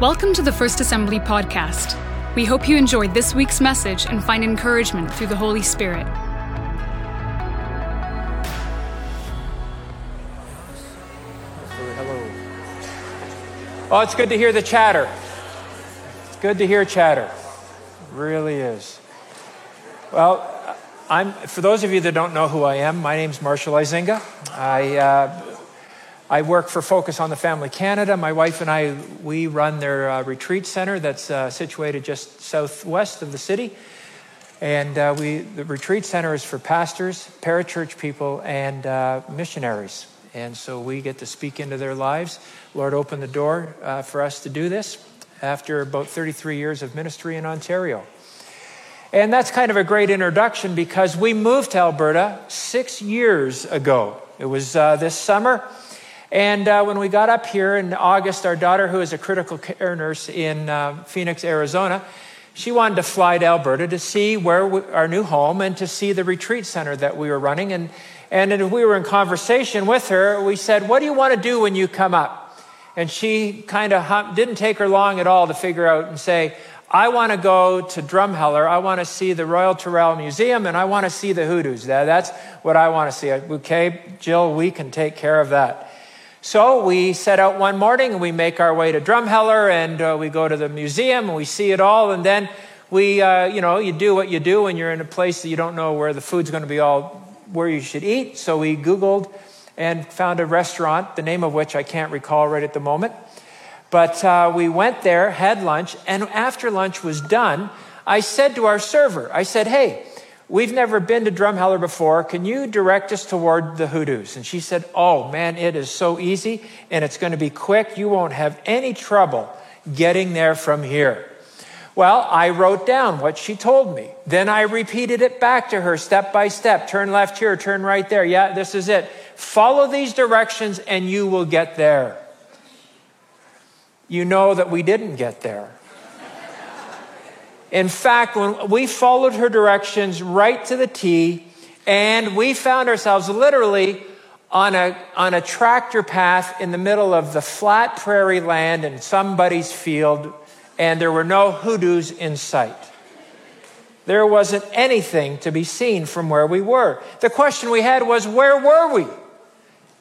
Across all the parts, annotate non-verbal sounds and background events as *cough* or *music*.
Welcome to the First Assembly podcast. We hope you enjoyed this week's message and find encouragement through the Holy Spirit. Hello. Oh, it's good to hear the chatter. It's good to hear chatter. It really is. Well, I'm, for those of you that don't know who I am, my name's Marshall Izinga. I, uh, I work for Focus on the Family Canada. My wife and I, we run their uh, retreat center that's uh, situated just southwest of the city. And uh, we, the retreat center is for pastors, parachurch people, and uh, missionaries. And so we get to speak into their lives. Lord opened the door uh, for us to do this after about 33 years of ministry in Ontario. And that's kind of a great introduction because we moved to Alberta six years ago. It was uh, this summer. And uh, when we got up here in August, our daughter, who is a critical care nurse in uh, Phoenix, Arizona, she wanted to fly to Alberta to see where we, our new home and to see the retreat center that we were running. And, and as we were in conversation with her, we said, What do you want to do when you come up? And she kind of didn't take her long at all to figure out and say, I want to go to Drumheller. I want to see the Royal Tyrrell Museum and I want to see the hoodoos. That's what I want to see. Okay, Jill, we can take care of that. So we set out one morning and we make our way to Drumheller and uh, we go to the museum and we see it all. And then we, uh, you know, you do what you do when you're in a place that you don't know where the food's going to be all where you should eat. So we Googled and found a restaurant, the name of which I can't recall right at the moment. But uh, we went there, had lunch, and after lunch was done, I said to our server, I said, hey, We've never been to Drumheller before. Can you direct us toward the hoodoos? And she said, Oh, man, it is so easy and it's going to be quick. You won't have any trouble getting there from here. Well, I wrote down what she told me. Then I repeated it back to her step by step. Turn left here, turn right there. Yeah, this is it. Follow these directions and you will get there. You know that we didn't get there. In fact, when we followed her directions right to the T, and we found ourselves literally on a, on a tractor path in the middle of the flat prairie land in somebody's field, and there were no hoodoos in sight. There wasn't anything to be seen from where we were. The question we had was, where were we?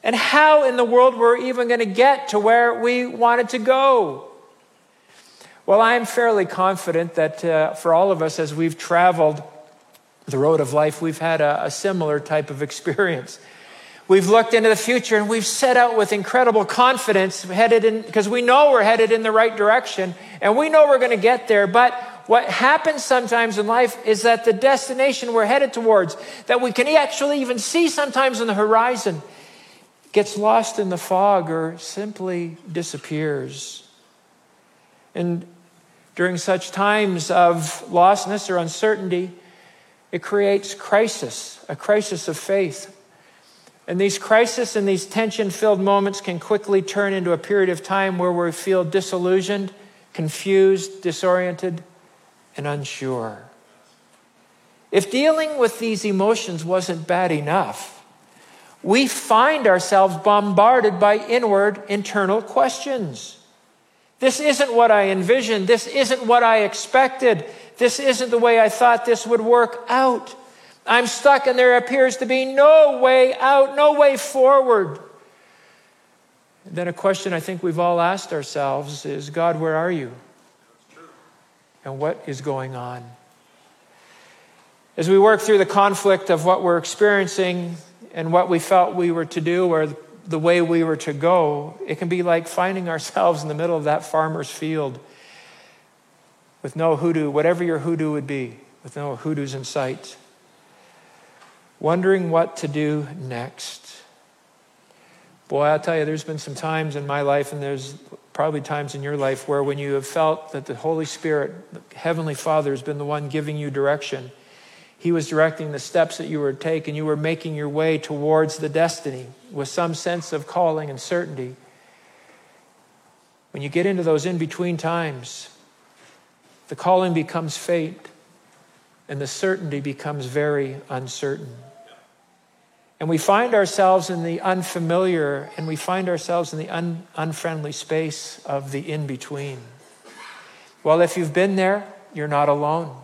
And how in the world were we even going to get to where we wanted to go? Well, I'm fairly confident that uh, for all of us, as we've traveled the road of life, we've had a, a similar type of experience. We've looked into the future and we've set out with incredible confidence, headed in, because we know we're headed in the right direction and we know we're going to get there. But what happens sometimes in life is that the destination we're headed towards, that we can actually even see sometimes on the horizon, gets lost in the fog or simply disappears. And during such times of lostness or uncertainty, it creates crisis, a crisis of faith. And these crises and these tension filled moments can quickly turn into a period of time where we feel disillusioned, confused, disoriented, and unsure. If dealing with these emotions wasn't bad enough, we find ourselves bombarded by inward internal questions. This isn't what I envisioned. This isn't what I expected. This isn't the way I thought this would work out. I'm stuck and there appears to be no way out, no way forward. And then a question I think we've all asked ourselves is God, where are you? And what is going on? As we work through the conflict of what we're experiencing and what we felt we were to do or the way we were to go, it can be like finding *laughs* ourselves in the middle of that farmer's field with no hoodoo, whatever your hoodoo would be, with no hoodoos in sight, wondering what to do next. Boy, I'll tell you, there's been some times in my life, and there's probably times in your life where when you have felt that the Holy Spirit, the Heavenly Father, has been the one giving you direction he was directing the steps that you were and you were making your way towards the destiny with some sense of calling and certainty. When you get into those in between times, the calling becomes faint, and the certainty becomes very uncertain. And we find ourselves in the unfamiliar, and we find ourselves in the un- unfriendly space of the in between. Well, if you've been there, you're not alone.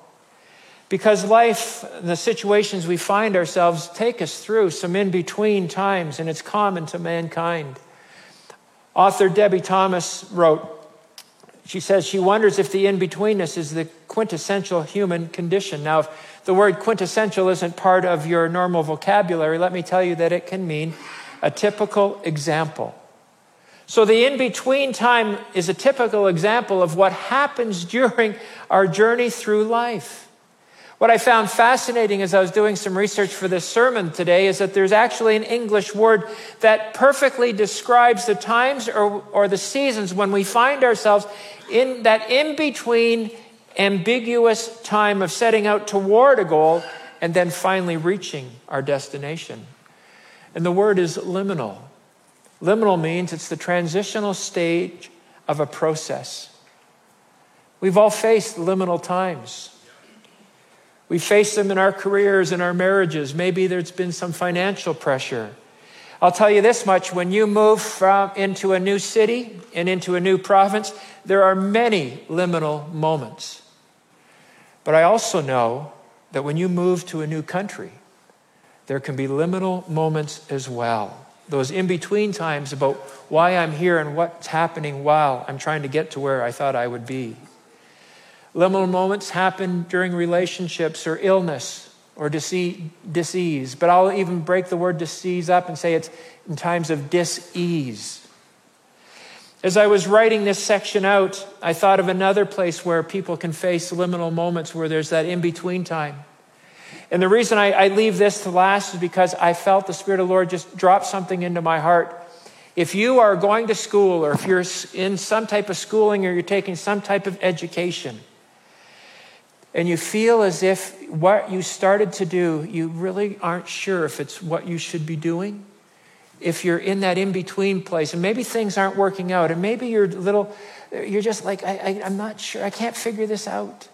Because life, the situations we find ourselves, take us through some in between times, and it's common to mankind. Author Debie Thomas wrote, she says she wonders if the in betweenness is the quintessential human condition. Now, if the word quintessential isn't part of your normal vocabulary, let me tell you that it can mean a typical example. So, the in between time is a typical example of what happens *laughs* during our journey through life. What I found fascinating as I was doing some research for this sermon today is that there's actually an English word that perfectly describes the times or, or the seasons when we find ourselves in that in between ambiguous time of setting out toward a goal and then finally reaching our destination. And the word is liminal. Liminal means it's the transitional stage of a process. We've all faced liminal times. We face them in our careers, in our marriages. Maybe there's been some financial pressure. I'll tell you this much when you move from, into a new city and into a new province, there are many liminal moments. But I also know that when you move to a new country, there can be liminal moments as well. Those in between times about why I'm here and what's happening while I'm trying to get to where I thought I would be. Liminal moments happen during relationships or illness or disease, but I'll even break the word disease up and say it's in times of dis-ease. As I was writing this section out, I thought of another place where people can face liminal moments where there's that in between time. And the reason I, I, leave this to last is because I felt the Spirit of the Lord just drop something into my heart. If you are going to school or if you're in some type of schooling or you're taking some type of education, and you feel as if what you started to do, you really aren't sure if it's what you should be doing. If you're in that in between place, and maybe things aren't working out, and maybe you're little, you're just like, I, I'm not sure, I can't figure this out.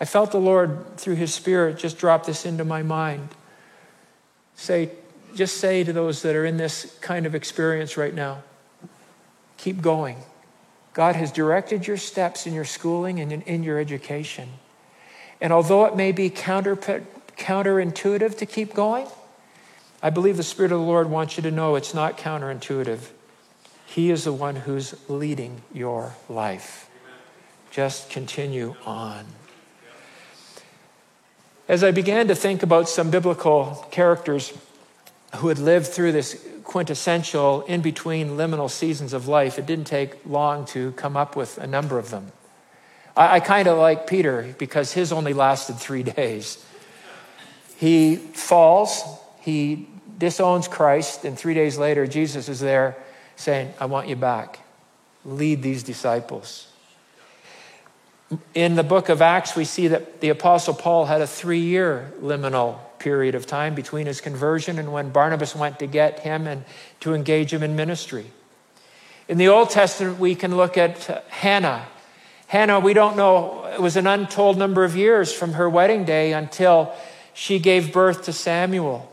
I felt the Lord, through His Spirit, just drop this into my mind. Say, just say to those that are in this kind of experience right now, keep going. God has directed your steps in your schooling and in, in your education. And although it may be counter, counterintuitive to keep going, I believe the Spirit of the Lord wants you to know it's not counterintuitive. He is the one who's leading your life. Just continue on. As I began to think about some biblical characters who had lived through this quintessential in between liminal seasons of life. It didn't take long to come up with a number of them. I, I kind of like Peter because his only lasted three *laughs* days. He falls, he disowns Christ, and three days later, Jesus is there saying, I want you back. Lead these disciples. In the book of Acts, we see that the Apostle Paul had a three year liminal period of time between his conversion and when Barnabas went to get him and to engage him in ministry. In the Old Testament, we can look at Hannah. Hannah, we don't know, it was an untold number of years from her wedding day until she gave birth to Samuel.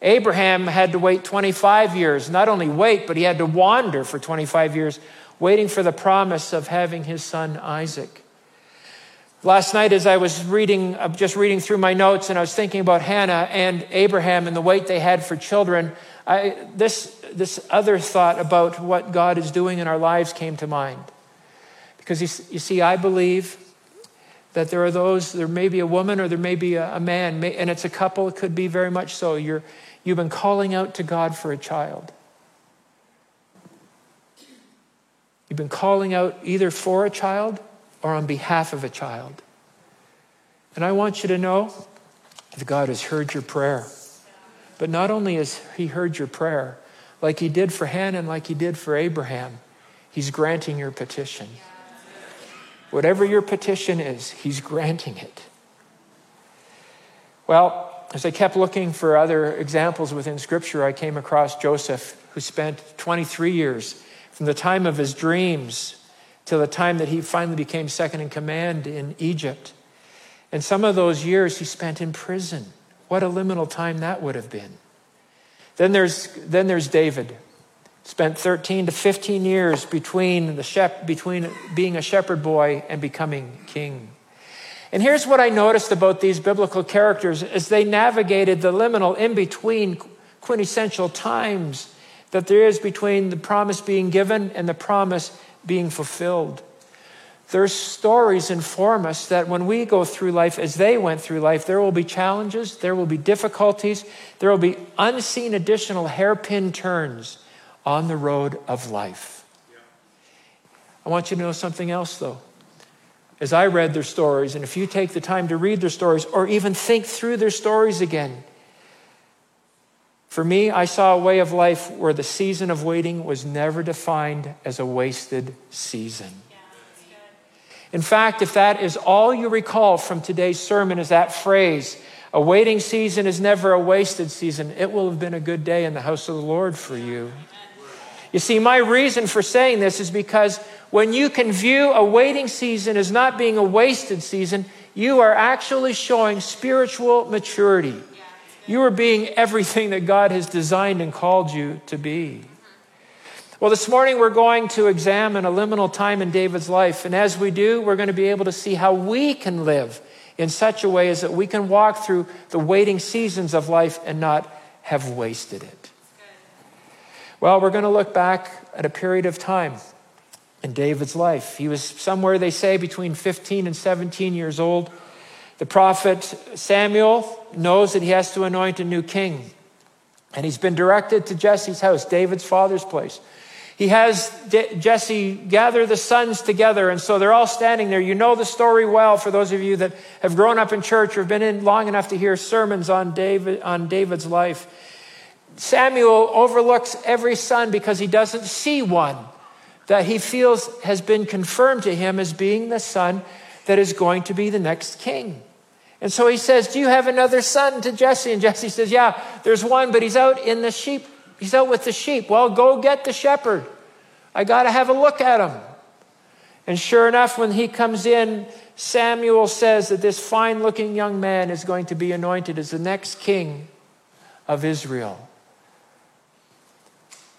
Abraham had to wait 25 years, not only wait, but he had to wander for 25 years, waiting for the promise of having his son Isaac. Last night, as I was reading, uh, just reading through my notes, and I was thinking about Hannah and Abraham and the wait they had for children, I, this, this other thought about what God is doing in our lives came to mind. Because you, you see, I believe that there are those, there may be a woman or there may be a, a man, may, and it's a couple, it could be very much so. You're, you've been calling out to God for a child. You've been calling out either for a child or on behalf of a child. And I want you to know that God has heard your prayer. But not only has He heard your prayer, like He did for Hannah and like He did for Abraham, He's granting your petition. Whatever your petition is, He's granting it. Well, as I kept looking for other examples within Scripture, I came across Joseph, who spent 23 years from the time of his dreams till the time that he finally became second in command in Egypt. And some of those years he spent in prison. What a liminal time that would have been. Then there's, then there's David. Spent 13 to 15 years between, the shep- between being a shepherd boy and becoming king. And here's what I noticed about these biblical characters as they navigated the liminal in between quintessential times that there is between the promise being given and the promise being fulfilled. Their stories inform us that when we go through life as they went through life, there will be challenges, there will be difficulties, there will be unseen additional hairpin turns on the road of life. I want you to know something else, though. As I read their stories, and if you take the time to read their stories or even think through their stories again, for me, I saw a way of life where the season of waiting was never defined as a wasted season. In fact, if that is all you recall from today's sermon, is that phrase, a waiting season is never a wasted season, it will have been a good day in the house of the Lord for you. You see, my reason for saying this is because when you can view a waiting season as not being a wasted season, you are actually showing spiritual maturity. You are being everything that God has designed and called you to be. Well, this morning we're going to examine a liminal time in David's life. And as we do, we're going to be able to see how we can live in such a way as that we can walk through the waiting seasons of life and not have wasted it. Well, we're going to look back at a period of time in David's life. He was somewhere, they say, between 15 and 17 years old. The prophet Samuel knows that he has to anoint a new king. And he's been directed to Jesse's house, David's father's place. He has Jesse gather the sons together, and so they're all standing there. You know the story well for those of you that have grown up in church or have been in long enough to hear sermons on David on David's life. Samuel overlooks every son because he doesn't see one that he feels has been confirmed to him as being the son that is going to be the next king. And so he says, Do you have another son to Jesse? And Jesse says, Yeah, there's one, but he's out in the sheep. He's out with the sheep. Well, go get the shepherd. I got to have a look at him. And sure enough, when he comes in, Samuel says that this fine looking young man is going to be anointed as the next king of Israel.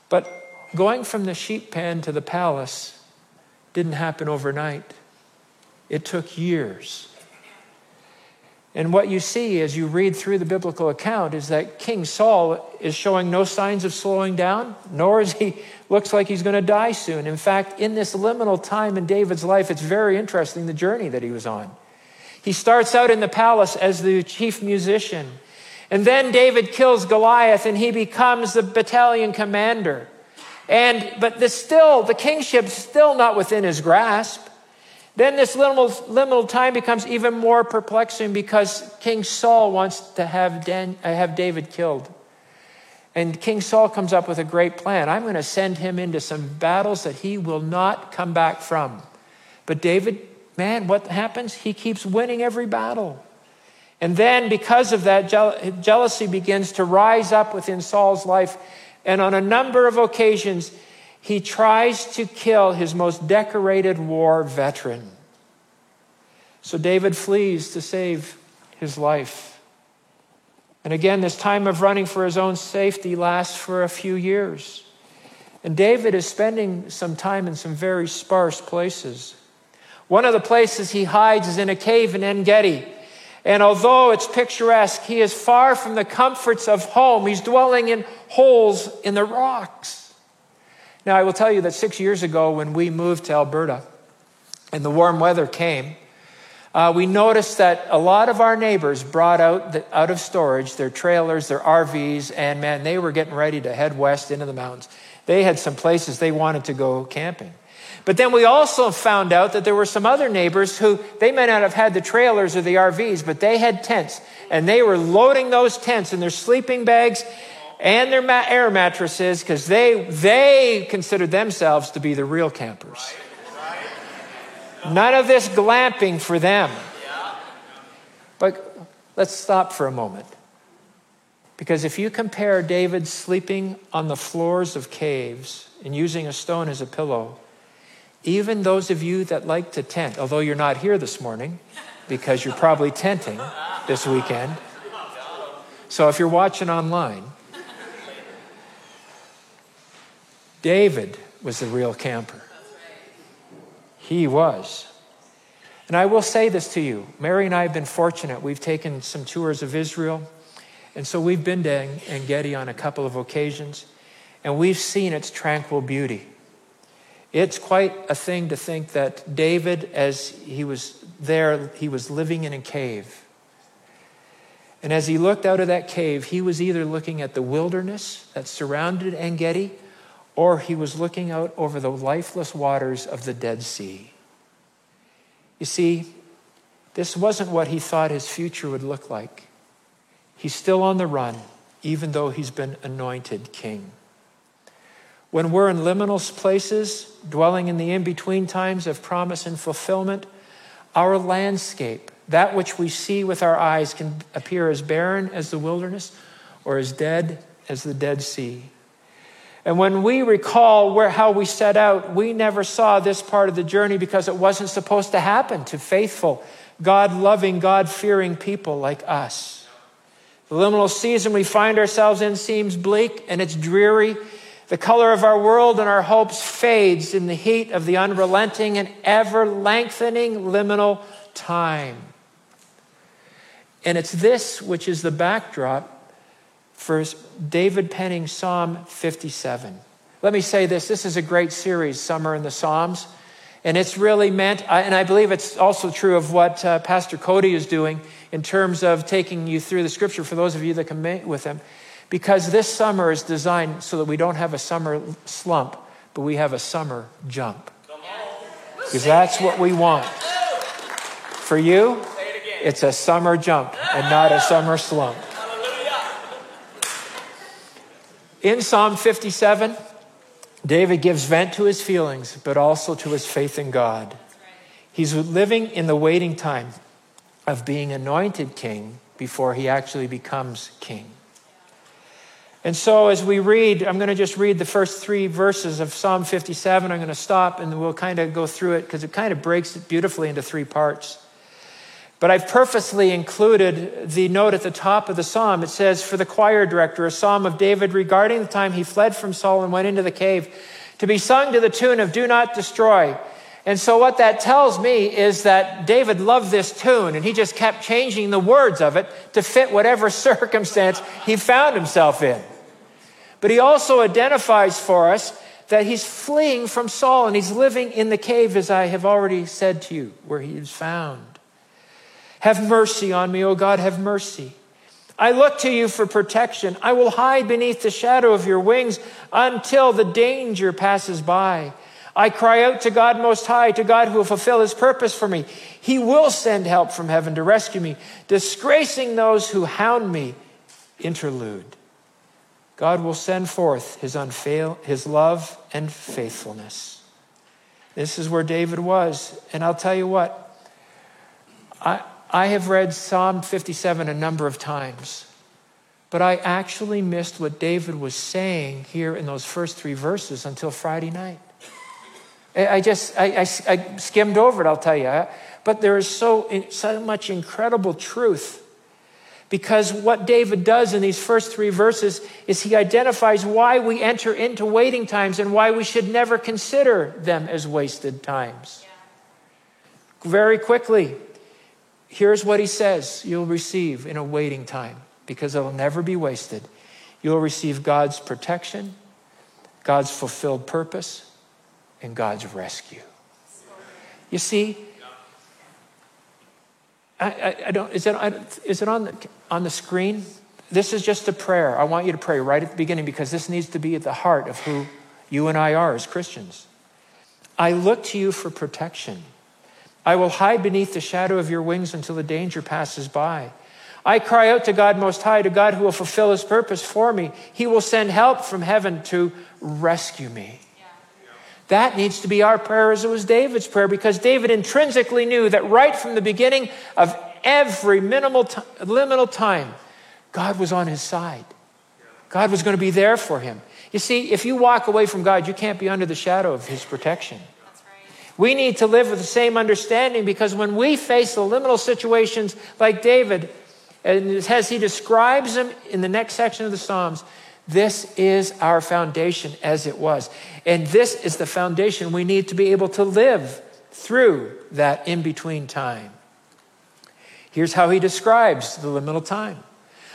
But going from the sheep pen to the palace didn't happen overnight, it took years. And what you see as you read through the biblical account is that King Saul is showing no signs of slowing down, nor is he *laughs* looks like he's going to die soon. In fact, in this liminal time in David's life, it's very interesting the journey that he was on. He starts out in the palace as the chief musician. And then David kills Goliath and he becomes the battalion commander. And but the still the kingship's still not within his grasp. Then this liminal, liminal time becomes even more perplexing because King Saul wants to have, Dan, uh, have David killed. And King Saul comes up with a great plan. I'm going to send him into some battles that he will not come back from. But David, man, what happens? He keeps winning every battle. And then, because of that, jealousy begins to rise up within Saul's life. And on a number of occasions, he tries to kill his most decorated war veteran. So David flees to save his life. And again, this time of running for his own safety lasts for a few years. And David is spending some time in some very sparse places. One of the places he hides is in a cave in En Gedi. And although it's picturesque, he is far from the comforts of home. He's dwelling in holes in the rocks. Now, I will tell you that six years ago, when we moved to Alberta and the warm weather came, uh, we noticed that a lot of our neighbors brought out, the, out of storage their trailers, their RVs, and man, they were getting ready to head west into the mountains. They had some places they wanted to go camping. But then we also found out that there were some other neighbors who they may not have had the trailers or the RVs, but they had tents. And they were loading those tents in their sleeping bags and their air mattresses because they, they considered themselves to be the real campers. None of this glamping for them. But let's stop for a moment. Because if you compare David sleeping on the floors of caves and using a stone as a pillow, even those of you that like to tent, although you're not here this morning because you're probably tenting this weekend. So if you're watching online, David was the real camper. He was. And I will say this to you Mary and I have been fortunate. We've taken some tours of Israel. And so we've been to En Gedi on a couple of occasions, and we've seen its tranquil beauty. It's quite a thing to think that David, as he was there, he was living in a cave. And as he looked out of that cave, he was either looking at the wilderness that surrounded En Gedi, or he was looking out over the lifeless waters of the Dead Sea. You see, this wasn't what he thought his future would look like. He's still on the run, even though he's been anointed king. When we're in liminal places, dwelling in the in between times of promise and fulfillment, our landscape, that which we see with our eyes, can appear as barren as the wilderness or as dead as the Dead Sea. And when we recall where, how we set out, we never saw this part of the journey because it wasn't supposed to happen to faithful, God loving, God fearing people like us. The liminal season we find ourselves in seems bleak and it's dreary. The color of our world and our hopes fades in the heat of the unrelenting and ever lengthening liminal time. And it's this which is the backdrop for David penning Psalm 57. Let me say this this is a great series, Summer in the Psalms. And it's really meant, and I believe it's also true of what uh, Pastor Cody is doing in terms of taking you through the scripture for those of you that meet with him. Because this summer is designed so that we don't have a summer slump, but we have a summer jump. Because that's what we want. For you, it's a summer jump and not a summer slump. In Psalm 57, David gives vent to his feelings, but also to his faith in God. He's living in the waiting time of being anointed king before he actually becomes king. And so, as we read, I'm going to just read the first three verses of Psalm 57. I'm going to stop and we'll kind of go through it because it kind of breaks it beautifully into three parts. But I've purposely included the note at the top of the psalm. It says, For the choir director, a psalm of David regarding the time he fled from Saul and went into the cave, to be sung to the tune of Do Not Destroy. And so, what that tells me is that David loved this tune and he just kept changing the words of it to fit whatever *laughs* circumstance he found himself in. But he also identifies for us that he's fleeing from Saul and he's living in the cave, as I have already said to you, where he is found. Have mercy on me, O God, have mercy. I look to you for protection. I will hide beneath the shadow of your wings until the danger passes by. I cry out to God Most High, to God who will fulfill his purpose for me. He will send help from heaven to rescue me, disgracing those who hound me. Interlude. God will send forth his, unfail, his love and faithfulness. This is where David was. And I'll tell you what, I, I have read Psalm 57 a number of times, but I actually missed what David was saying here in those first three verses until Friday night. I just, I, I, I skimmed over it, I'll tell you. But there is so, so much incredible truth because what David does in these first three verses is he identifies why we enter into waiting times and why we should never consider them as wasted times. Very quickly, Here's what he says you'll receive in a waiting time because it'll never be wasted. You'll receive God's protection, God's fulfilled purpose, and God's rescue. You see, I, I, I don't, is it, is it on, the, on the screen? This is just a prayer. I want you to pray right at the beginning because this needs to be at the heart of who you and I are as Christians. I look to you for protection. I will hide beneath the shadow of your wings until the danger passes by. I cry out to God Most High, to God who will fulfill his purpose for me. He will send help from heaven to rescue me. That needs to be our prayer as it was David's prayer because David intrinsically knew that right from the beginning of every minimal t- liminal time, God was on his side. God was going to be there for him. You see, if you walk away from God, you can't be under the shadow of his protection. We need to live with the same understanding because when we face the liminal situations like David, and as he describes them in the next section of the Psalms, This is our foundation as it was. And this is the foundation we need to be able to live through that in between time. Here's how he describes the liminal time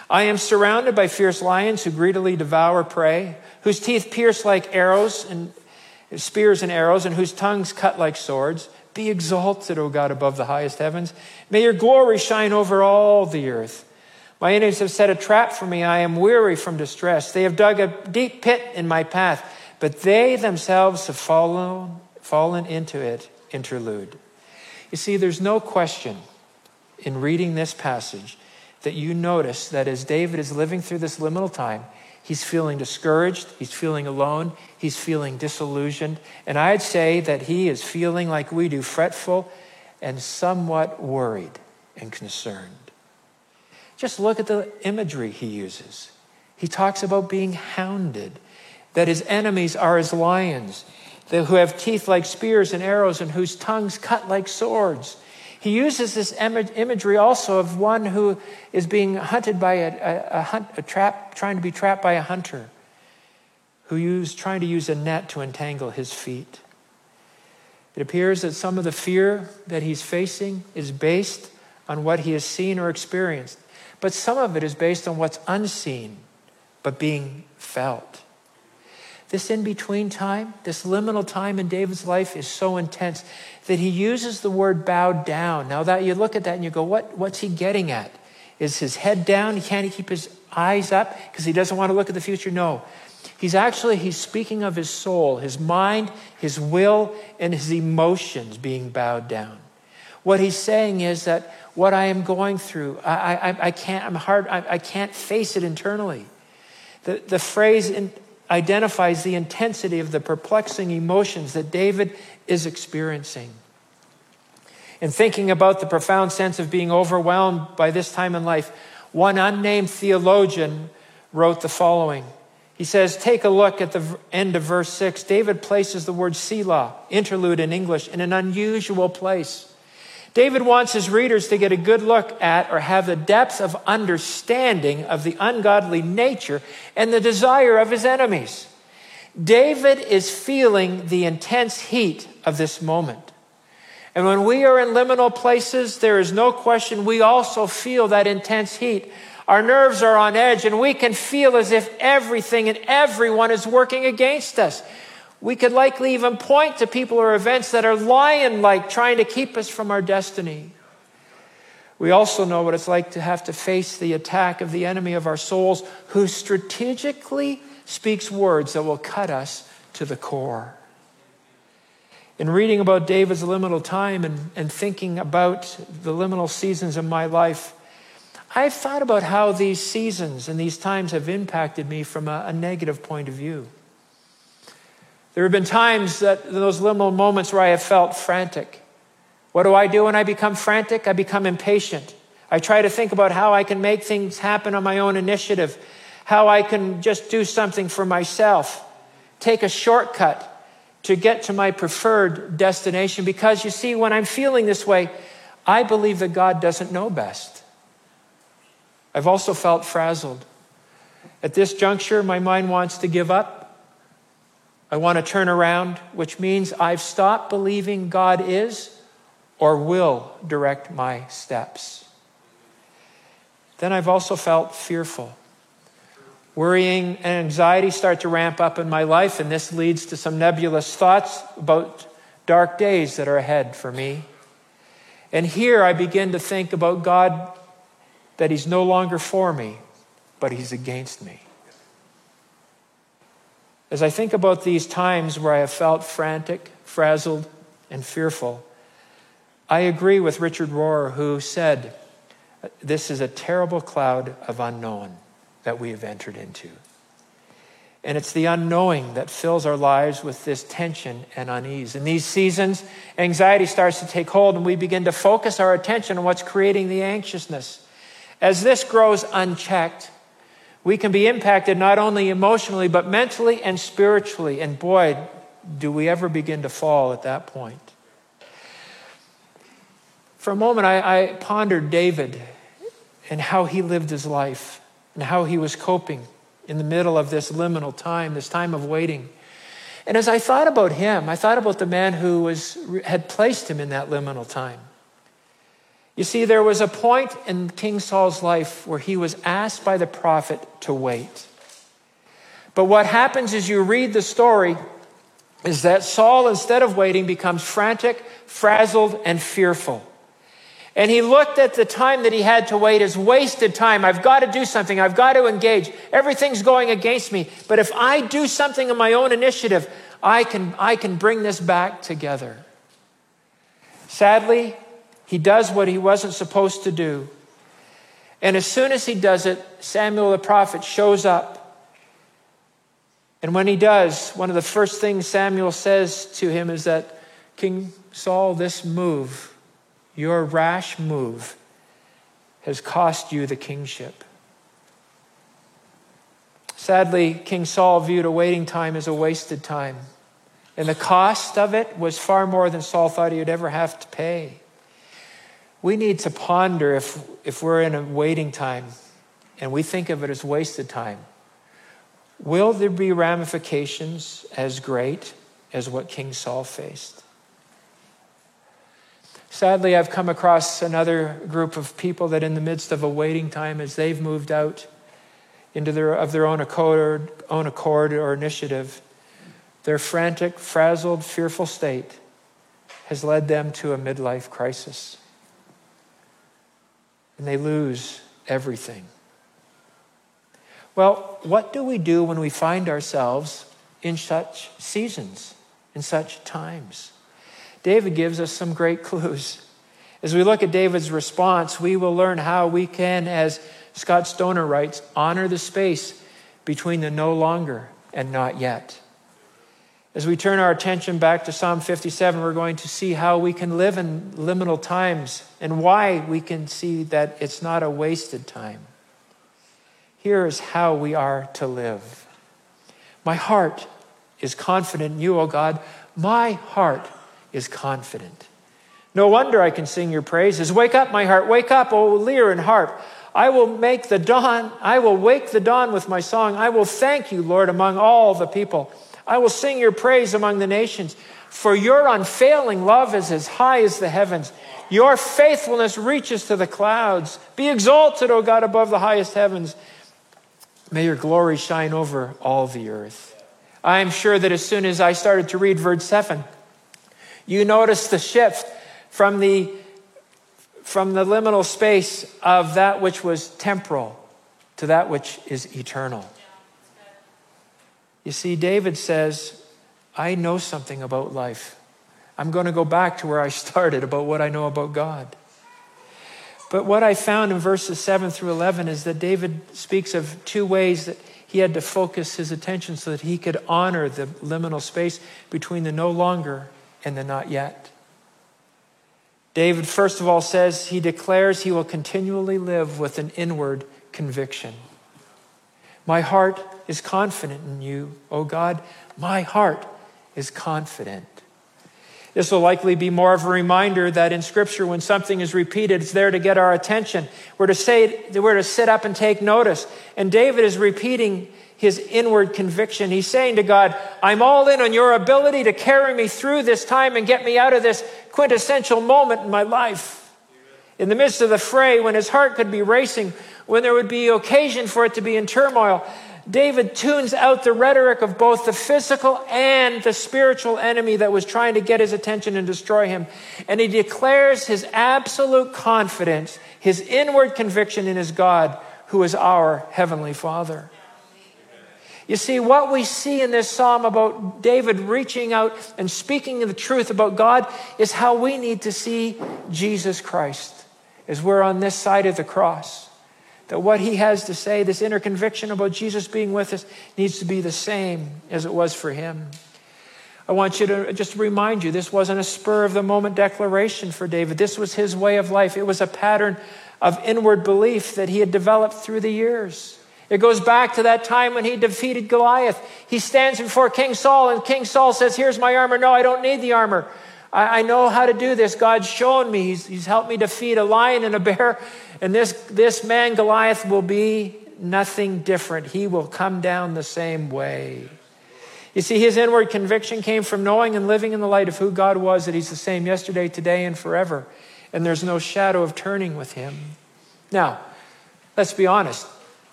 I am surrounded by fierce lions who greedily devour prey, whose teeth pierce like arrows and spears and arrows, and whose tongues cut like swords. Be exalted, O God, above the highest heavens. May your glory shine over all the earth. My enemies have set a trap for me. I am weary from distress. They have dug a deep pit in my path, but they themselves have fallen, fallen into it. Interlude. You see, there's no question in reading this passage that you notice that as David is living through this liminal time, he's feeling discouraged, he's feeling alone, he's feeling disillusioned, and I'd say that he is feeling like we do, fretful and somewhat worried and concerned. Just look at the imagery he uses. He talks about being hounded, that his enemies are as lions, who have teeth like spears and arrows, and whose tongues cut like swords. He uses this imagery also of one who is being hunted by a, a, a, hunt, a trap, trying to be trapped by a hunter, who is trying to use a net to entangle his feet. It appears that some of the fear that he's facing is based on what he has seen or experienced, but some of it is based on what's unseen but being felt. This in between time, this liminal time in David's life is so intense that he uses the word bowed down. Now that you look at that and you go, what, what's he getting at? Is his head down? He Can't keep his eyes up because he doesn't want to look at the future? No. He's actually he's speaking of his soul, his mind, his will, and his emotions being bowed down. What he's saying is that what I am going through, I, I, I can't, I'm hard, I, I can't face it internally. The, the phrase in, identifies the intensity of the perplexing emotions that David is experiencing. In thinking about the profound sense of being overwhelmed by this time in life, one unnamed theologian wrote the following. He says, Take a look at the end of verse 6. David places the word Selah, interlude in English, in an unusual place. David wants his readers to get a good look at or have the depth of understanding of the ungodly nature and the desire of his enemies. David is feeling the intense heat of this moment. And when we are in liminal places, there is no question we also feel that intense heat. Our nerves are on edge, and we can feel as if everything and everyone is working against us. We could likely even point to people or events that are lion like, trying to keep us from our destiny. We also know what it's like to have to face the attack of the enemy of our souls, who strategically speaks words that will cut us to the core. In reading about David's liminal time and, and thinking about the liminal seasons in my life, I've thought about how these seasons and these times have impacted me from a, a negative point of view. There have been times that those liminal moments where I have felt frantic. What do I do when I become frantic? I become impatient. I try to think about how I can make things happen on my own initiative, how I can just do something for myself, take a shortcut to get to my preferred destination. Because you see, when I'm feeling this way, I believe that God doesn't know best. I've also felt frazzled. At this juncture, my mind wants to give up. I want to turn around, which means I've stopped believing God is or will direct my steps. Then I've also felt fearful. Worrying and anxiety start to ramp up in my life, and this leads to some nebulous thoughts about dark days that are ahead for me. And here I begin to think about God that He's no longer for me, but He's against me. As I think about these times where I have felt frantic, frazzled, and fearful, I agree with Richard Rohr, who said, This is a terrible cloud of unknown that we have entered into. And it's the unknowing that fills our lives with this tension and unease. In these seasons, anxiety starts to take hold, and we begin to focus our attention on what's creating the anxiousness. As this grows unchecked, we can be impacted not only emotionally, but mentally and spiritually. And boy, do we ever begin to fall at that point. For a moment, I, I pondered David and how he lived his life and how he was coping in the middle of this liminal time, this time of waiting. And as I thought about him, I thought about the man who was, had placed him in that liminal time. You see, there was a point in King Saul's life where he was asked by the prophet to wait. But what happens as you read the story is that Saul, instead of waiting, becomes frantic, frazzled, and fearful. And he looked at the time that he had to wait as wasted time. I've got to do something. I've got to engage. Everything's going against me. But if I do something of my own initiative, I can, I can bring this back together. Sadly, he does what he wasn't supposed to do. And as soon as he does it, Samuel the prophet shows up. And when he does, one of the first things Samuel says to him is that, King Saul, this move, your rash move has cost you the kingship. Sadly, King Saul viewed a waiting time as a wasted time. And the cost of it was far more than Saul thought he would ever have to pay. We need to ponder if, if we're in a waiting time and we think of it as wasted time. Will there be ramifications as great as what King Saul faced? Sadly, I've come across another group of people that, in the midst of a waiting time, as they've moved out into their, of their own accord, own accord or initiative, their frantic, frazzled, fearful state has led them to a midlife crisis. And they lose everything. Well, what do we do when we find ourselves in such seasons, in such times? David gives us some great *laughs* clues. As we look at David's response, we will learn how we can, as Scott Stoner writes, honor the space between the no longer and not yet. As we turn our attention back to Psalm 57, we're going to see how we can live in liminal times and why we can see that it's not a wasted time. Here is how we are to live. My heart is confident in you, O God. My heart is confident. No wonder I can sing your praises. Wake up, my heart. Wake up, O lyre and harp. I will make the dawn. I will wake the dawn with my song. I will thank you, Lord, among all the people. I will sing your praise among the nations. For your unfailing love is as high as the heavens. Your faithfulness reaches to the clouds. Be exalted, O God, above the highest heavens. May your glory shine over all the earth. I am sure that as soon as I started to read verse 7, you noticed the shift from the, from the liminal space of that which was temporal to that which is eternal. You see, David says, I know something about life. I'm going to go back to where I *laughs* started about what I know about God. But what I found in verses 7 through 11 is that David speaks of two ways that he had to focus his attention so that he could honor the liminal space between the no longer and the not yet. David, first of all, says he declares he will continually live with an inward conviction. My heart is confident in you, O God. My heart is confident. This will likely be more of a reminder that in Scripture, when something is repeated, it's there to get our attention. We're to say, we're to sit up and take notice. And David is repeating his inward conviction. He's saying to God, I'm all in on your ability to carry me through this time and get me out of this quintessential moment in my life. In the midst of the fray, when his heart could be racing, when there would be occasion for it to be in turmoil, David tunes out the rhetoric of both the physical and the spiritual enemy that was trying to get his attention and destroy him. And he declares his absolute confidence, his inward conviction in his God, who is our Heavenly Father. You see, what we see in this psalm about David reaching out and speaking the truth about God is how we need to see Jesus Christ as we're on this side of the cross. That what he has to say, this inner conviction about Jesus being with us, needs to be the same as it was for him. I want you to just remind you this wasn't a spur of the moment declaration for David. This was his way of life. It was a pattern of inward belief that he had developed through the years. It goes back to that time when he defeated Goliath. He stands before King Saul, and King Saul says, Here's my armor. No, I don't need the armor. I, I know how to do this. God's shown me. He's, he's helped me defeat a lion and a bear. And this, this man, Goliath, will be nothing different. He will come down the same way. You see, his inward conviction came from knowing and living in the light of who God was, that he's the same yesterday, today, and forever. And there's no shadow of turning with him. Now, let's be honest.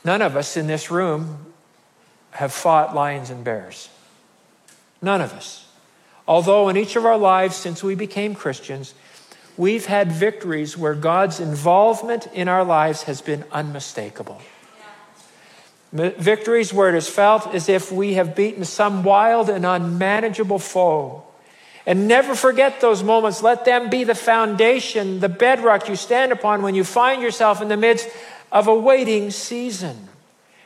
None of us in this room have fought lions and bears. None of us. Although in each of our lives since we became Christians, we've had victories where God's involvement in our lives has been unmistakable. Victories where it is felt as if we have beaten some wild and unmanageable foe. And never forget those moments. Let them be the foundation, the bedrock you stand upon when you find yourself in the midst of a waiting season.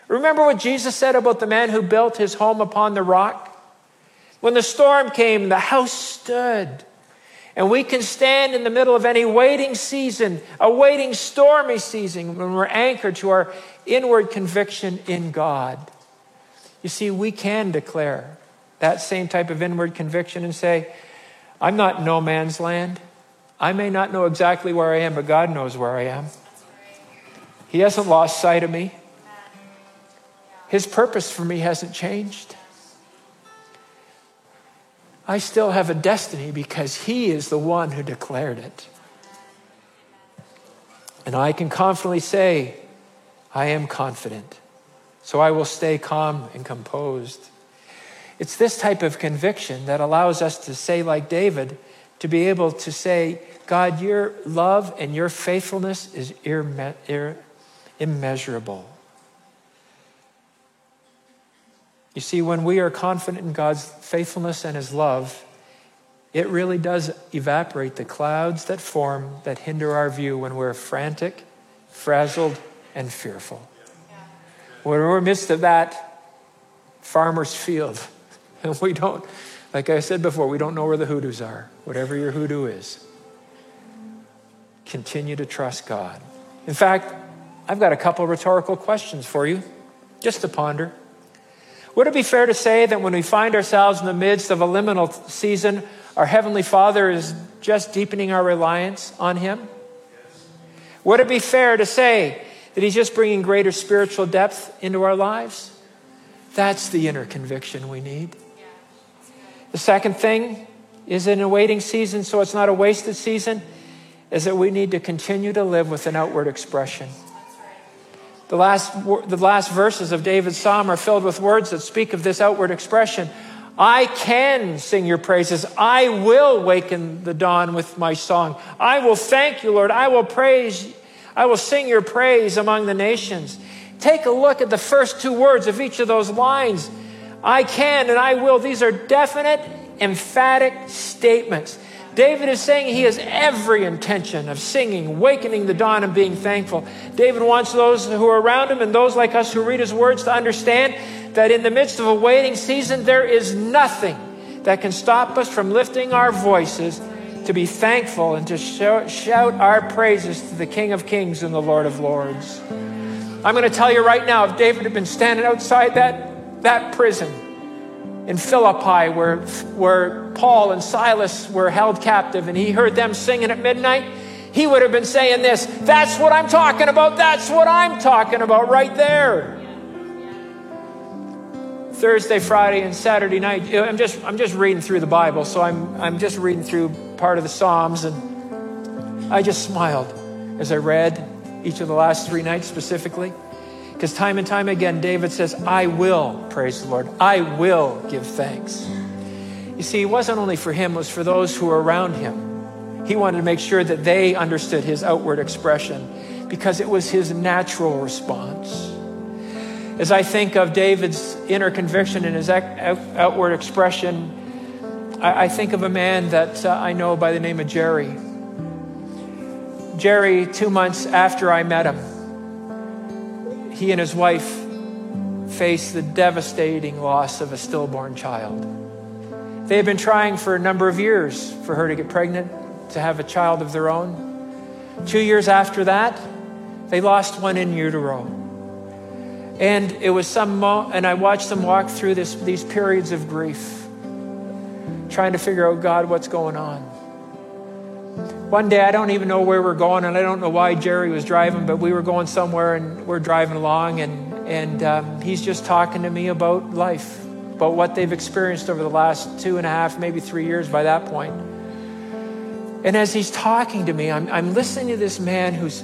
Remember what Jesus said about the man who built his home upon the rock? When the storm came, the house stood. And we can stand in the middle of any waiting season, a waiting stormy season, when we're anchored to our inward conviction in God. You see, we can declare that same type of inward conviction and say, I'm not no man's land. I may not know exactly where I am, but God knows where I am. He hasn't lost sight of me. His purpose for me hasn't changed. I still have a destiny because He is the one who declared it. And I can confidently say, I am confident. So I will stay calm and composed. It's this type of conviction that allows us to say, like David, to be able to say, God, your love and your faithfulness is immeasurable. You see, when we are confident in God's faithfulness and His love, it really does evaporate the clouds that form that hinder our view when we're frantic, frazzled, and fearful. When we're in the midst of that farmer's field, and *laughs* we don't, like I said before, we don't know where the hoodoos are, whatever your hoodoo is. Continue to trust God. In fact, I've got a couple rhetorical questions for you, just to ponder. Would it be fair to say that when we find ourselves in the midst of a liminal season, our Heavenly Father is just deepening our reliance on Him? Would it be fair to say that He's just bringing greater spiritual depth into our lives? That's the inner conviction we need. The second thing is in a waiting season, so it's not a wasted season, is that we need to continue to live with an outward expression. The last, the last verses of David's psalm are filled with words that speak of this outward expression. I can sing your praises. I will waken the dawn with my song. I will thank you, Lord. I will praise. I will sing your praise among the nations. Take a look at the first two words of each of those lines. I can and I will. These are definite, emphatic statements. David is saying he has every intention of singing, wakening the dawn, and being thankful. David wants those who are around him and those like us who read his words to understand that in the midst of a waiting season, there is nothing that can stop us from lifting our voices to be thankful and to shout, our praises to the King of Kings and the Lord of Lords. I'm going to tell you right now if David had been standing outside that, that prison, in Philippi where, where Paul and Silas were held captive and he heard them singing at midnight, he would have been saying this That's what I'm talking about. That's what I'm talking about right there. Thursday, Friday, and Saturday night, I'm just, I'm just reading through the Bible, so I'm, I'm just reading through part of the Psalms, and I just smiled as I read each of the last three nights specifically. Because time and time again, David says, I will praise the Lord. I will give thanks. You see, it wasn't only for him, it was for those who were around him. He wanted to make sure that they understood his outward expression because it was his natural response. As I think of David's inner conviction and his outward expression, I think of a man that uh, I know by the name of Jerry. Jerry, two months after I met him, he and his wife faced the devastating loss of a stillborn child. They had been trying for a number of years for her to get pregnant, to have a child of their own. Two years after that, they lost one in utero. And it was some, mo- and I watched them walk through this, these periods of grief, trying to figure out, God, what's going on? One day, I don't even know where we're going, and I don't know why Jerry was driving, but we were going somewhere and we're driving along, and And um, he's just talking to me about life, about what they've experienced over the last two and a half, maybe three years by that point. And as he's talking to me, I'm, I'm listening to this man who's,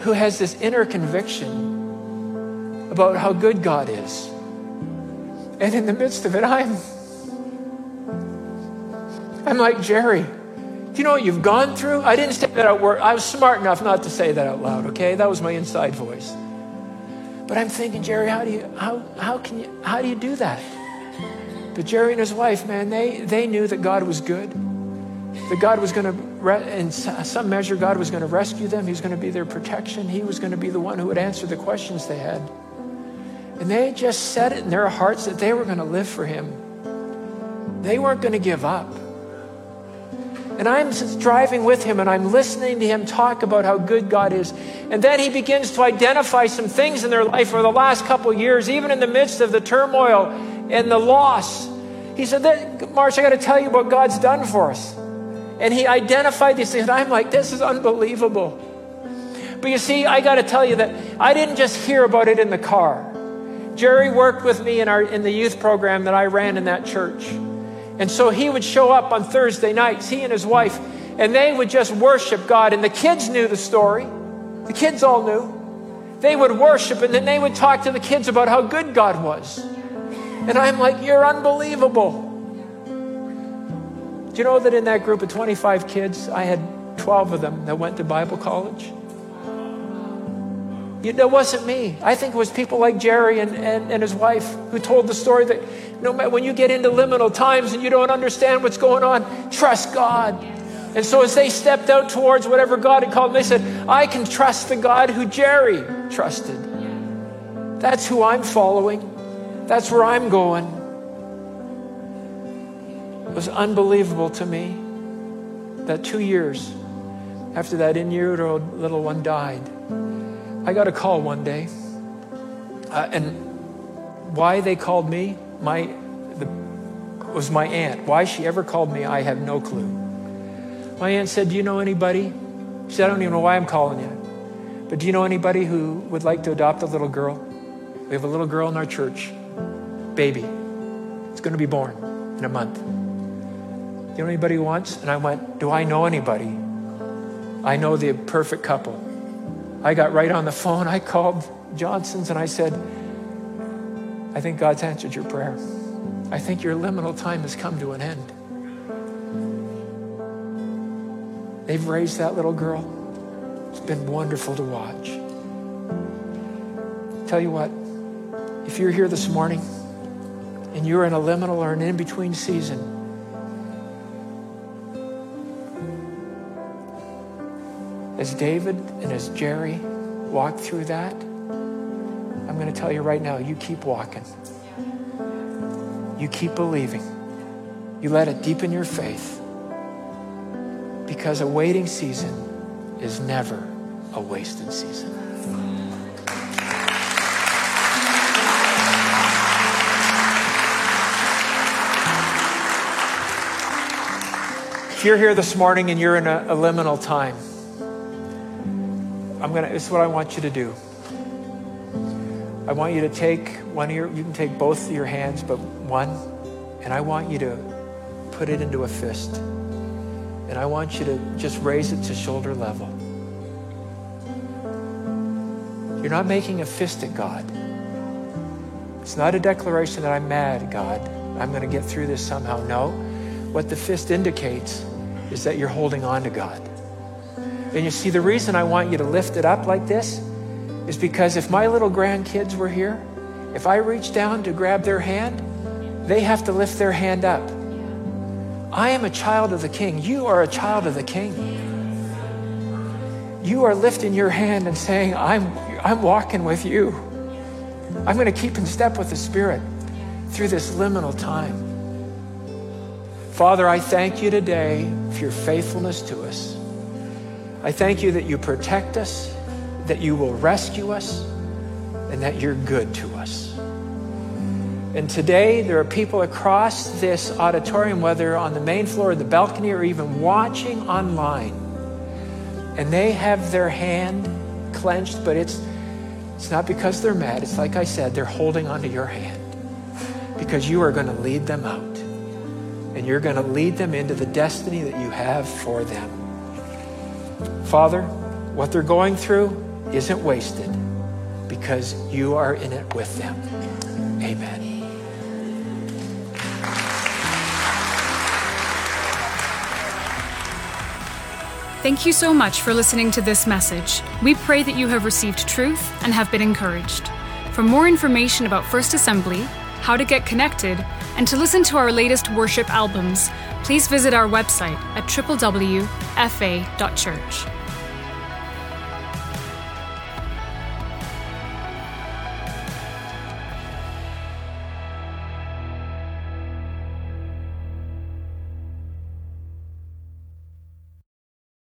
who has this inner conviction about how good God is. And in the midst of it, I'm, I'm like, Jerry, do you know what you've gone through? I didn't say that out word. I was smart enough not to say that out loud, okay? That was my inside voice. But I'm thinking, Jerry, how do you how how can you how do you do that? But Jerry and his wife, man, they they knew that God was good. That God was going to, in some measure, God was going to rescue them. He was going to be their protection. He was going to be the one who would answer the questions they had. And they just said it in their hearts that they were going to live for Him. They weren't going to give up. And I'm driving with him and I'm listening to him talk about how good God is. And then he begins to identify some things in their life over the last couple years, even in the midst of the turmoil and the loss. He said, Marsh, I got to tell you what God's done for us. And he identified these things. And I'm like, this is unbelievable. But you see, I got to tell you that I didn't just hear about it in the car. Jerry worked with me in, our, in the youth program that I ran in that church. And so he would show up on Thursday nights, he and his wife, and they would just worship God. And the kids knew the story. The kids all knew. They would worship, and then they would talk to the kids about how good God was. And I'm like, you're unbelievable. Do you know that in that group of 25 kids, I had 12 of them that went to Bible college? It wasn't me. I think it was people like Jerry and, and, and his wife who told the story that no matter when you get into liminal times and you don't understand what's going on, trust God. And so as they stepped out towards whatever God had called them, they said, I can trust the God who Jerry trusted. That's who I'm following. That's where I'm going. It was unbelievable to me that two years after that in little one died, I got a call one day. Uh, and why they called me, my, the, was my aunt. Why she ever called me, I have no clue. My aunt said, Do you know anybody? She said, I don't even know why I'm calling you. But do you know anybody who would like to adopt a little girl? We have a little girl in our church, baby. It's going to be born in a month. Do you know anybody who wants? And I went, Do I know anybody? I know the perfect couple. I got right on the phone. I called Johnson's and I said, I think God's answered your prayer. I think your liminal time has come to an end. They've raised that little girl. It's been wonderful to watch. Tell you what, if you're here this morning and you're in a liminal or an in between season, As David and as Jerry walked through that, I'm going to tell you right now you keep walking. You keep believing. You let it deepen your faith. Because a waiting season is never a wasted season. If you're here this morning and you're in a, a liminal time, I'm gonna. This is what I want you to do. I want you to take one of your. You can take both of your hands, but one, and I want you to put it into a fist, and I want you to just raise it to shoulder level. You're not making a fist at God. It's not a declaration that I'm mad, God. I'm going to get through this somehow. No. What the fist indicates is that you're holding on to God. And you see, the reason I want you to lift it up like this is because if my little grandkids were here, if I reach down to grab their hand, they have to lift their hand up. I am a child of the king. You are a child of the king. You are lifting your hand and saying, I'm, I'm walking with you. I'm going to keep in step with the Spirit through this liminal time. Father, I thank you today for your faithfulness to us. I thank you that you protect us, that you will rescue us, and that you're good to us. And today, there are people across this auditorium, whether on the main floor or the balcony or even watching online, and they have their hand clenched, but it's It's not because they're mad. It's like I said, they're holding onto your hand because you are going to lead them out and you're going to lead them into the destiny that you have for them. Father, what they're going through isn't wasted because you are in it with them. Amen. Thank you so much for listening to this message. We pray that you have received truth and have been encouraged. For more information about First Assembly, how to get connected, and to listen to our latest worship albums, please visit our website at www.fa.church.